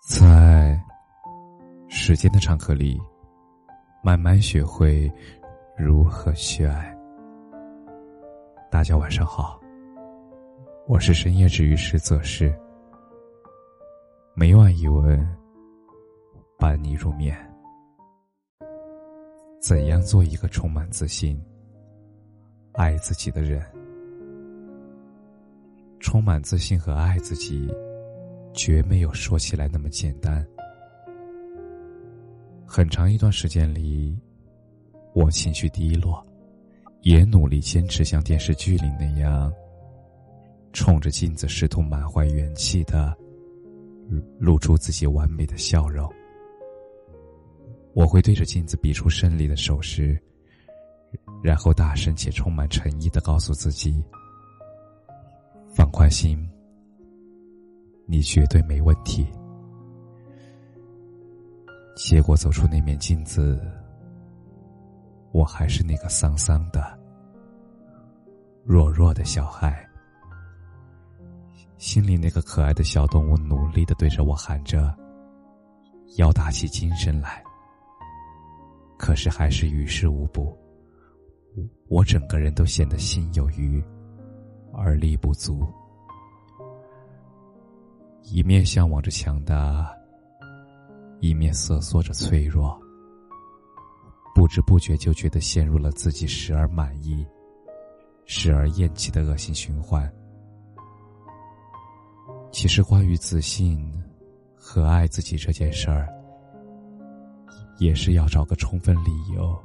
在时间的长河里，慢慢学会如何去爱。大家晚上好，我是深夜治愈师泽师，每晚一文伴你入眠。怎样做一个充满自信、爱自己的人？充满自信和爱自己。绝没有说起来那么简单。很长一段时间里，我情绪低落，也努力坚持像电视剧里那样，冲着镜子试图满怀元气的露出自己完美的笑容。我会对着镜子比出胜利的手势，然后大声且充满诚意的告诉自己：放宽心。你绝对没问题。结果走出那面镜子，我还是那个丧丧的、弱弱的小孩，心里那个可爱的小动物努力的对着我喊着：“要打起精神来。”可是还是于事无补，我整个人都显得心有余而力不足。一面向往着强大，一面瑟缩着脆弱，不知不觉就觉得陷入了自己时而满意，时而厌弃的恶性循环。其实，关于自信和爱自己这件事儿，也是要找个充分理由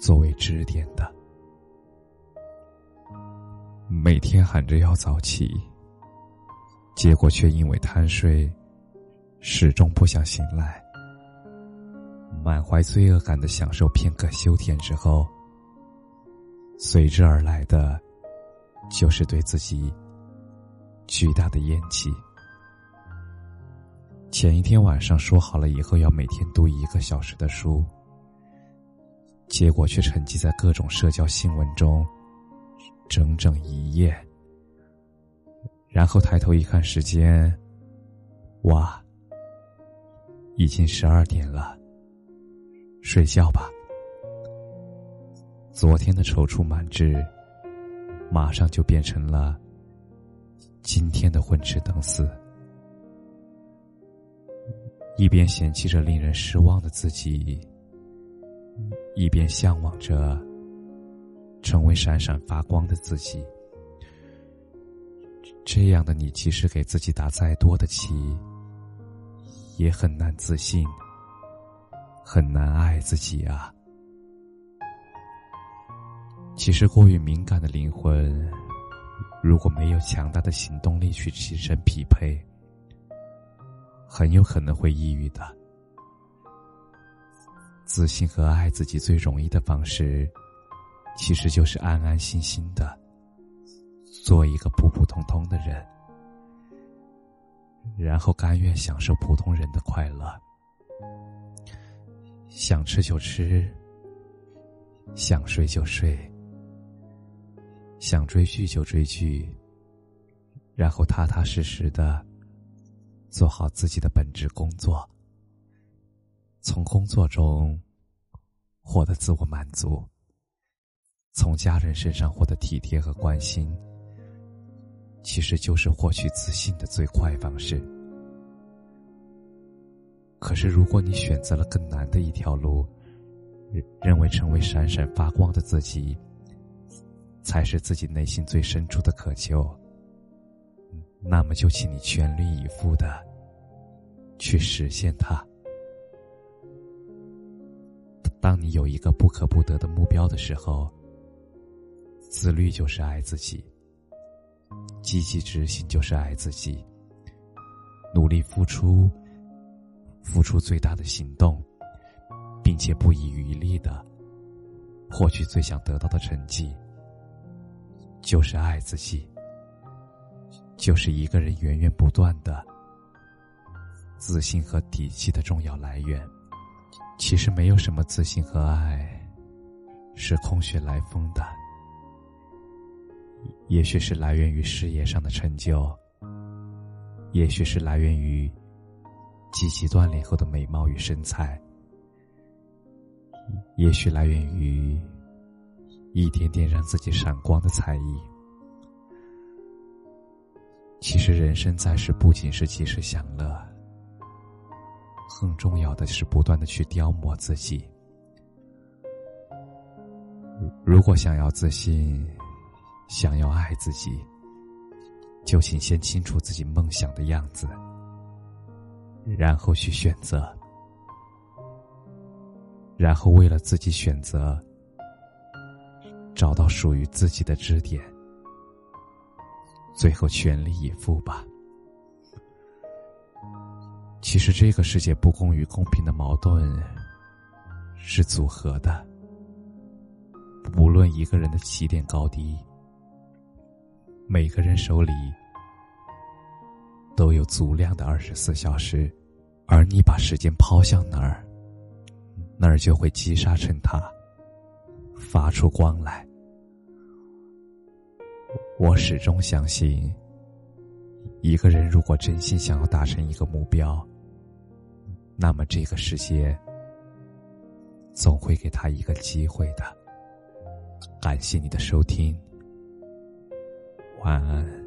作为支点的。每天喊着要早起。结果却因为贪睡，始终不想醒来。满怀罪恶感的享受片刻休天之后，随之而来的，就是对自己巨大的厌弃。前一天晚上说好了以后要每天读一个小时的书，结果却沉寂在各种社交新闻中，整整一夜。然后抬头一看时间，哇，已经十二点了。睡觉吧。昨天的踌躇满志，马上就变成了今天的混吃等死。一边嫌弃着令人失望的自己，一边向往着成为闪闪发光的自己。这样的你，即使给自己打再多的气，也很难自信，很难爱自己啊。其实，过于敏感的灵魂，如果没有强大的行动力去起身匹配，很有可能会抑郁的。自信和爱自己最容易的方式，其实就是安安心心的。做一个普普通通的人，然后甘愿享受普通人的快乐，想吃就吃，想睡就睡，想追剧就追剧，然后踏踏实实的做好自己的本职工作，从工作中获得自我满足，从家人身上获得体贴和关心。其实就是获取自信的最快方式。可是，如果你选择了更难的一条路，认为成为闪闪发光的自己，才是自己内心最深处的渴求，那么就请你全力以赴的去实现它。当你有一个不可不得的目标的时候，自律就是爱自己。积极执行就是爱自己，努力付出，付出最大的行动，并且不遗余力的获取最想得到的成绩，就是爱自己，就是一个人源源不断的自信和底气的重要来源。其实没有什么自信和爱是空穴来风的。也许是来源于事业上的成就，也许是来源于积极锻炼后的美貌与身材，也许来源于一点点让自己闪光的才艺。其实，人生在世，不仅是及时享乐，更重要的是不断的去雕磨自己。如果想要自信，想要爱自己，就请先清楚自己梦想的样子，然后去选择，然后为了自己选择，找到属于自己的支点，最后全力以赴吧。其实这个世界不公与公平的矛盾是组合的，无论一个人的起点高低。每个人手里都有足量的二十四小时，而你把时间抛向哪儿，那儿就会积沙成塔，发出光来。我始终相信，一个人如果真心想要达成一个目标，那么这个世界总会给他一个机会的。感谢你的收听。晚安。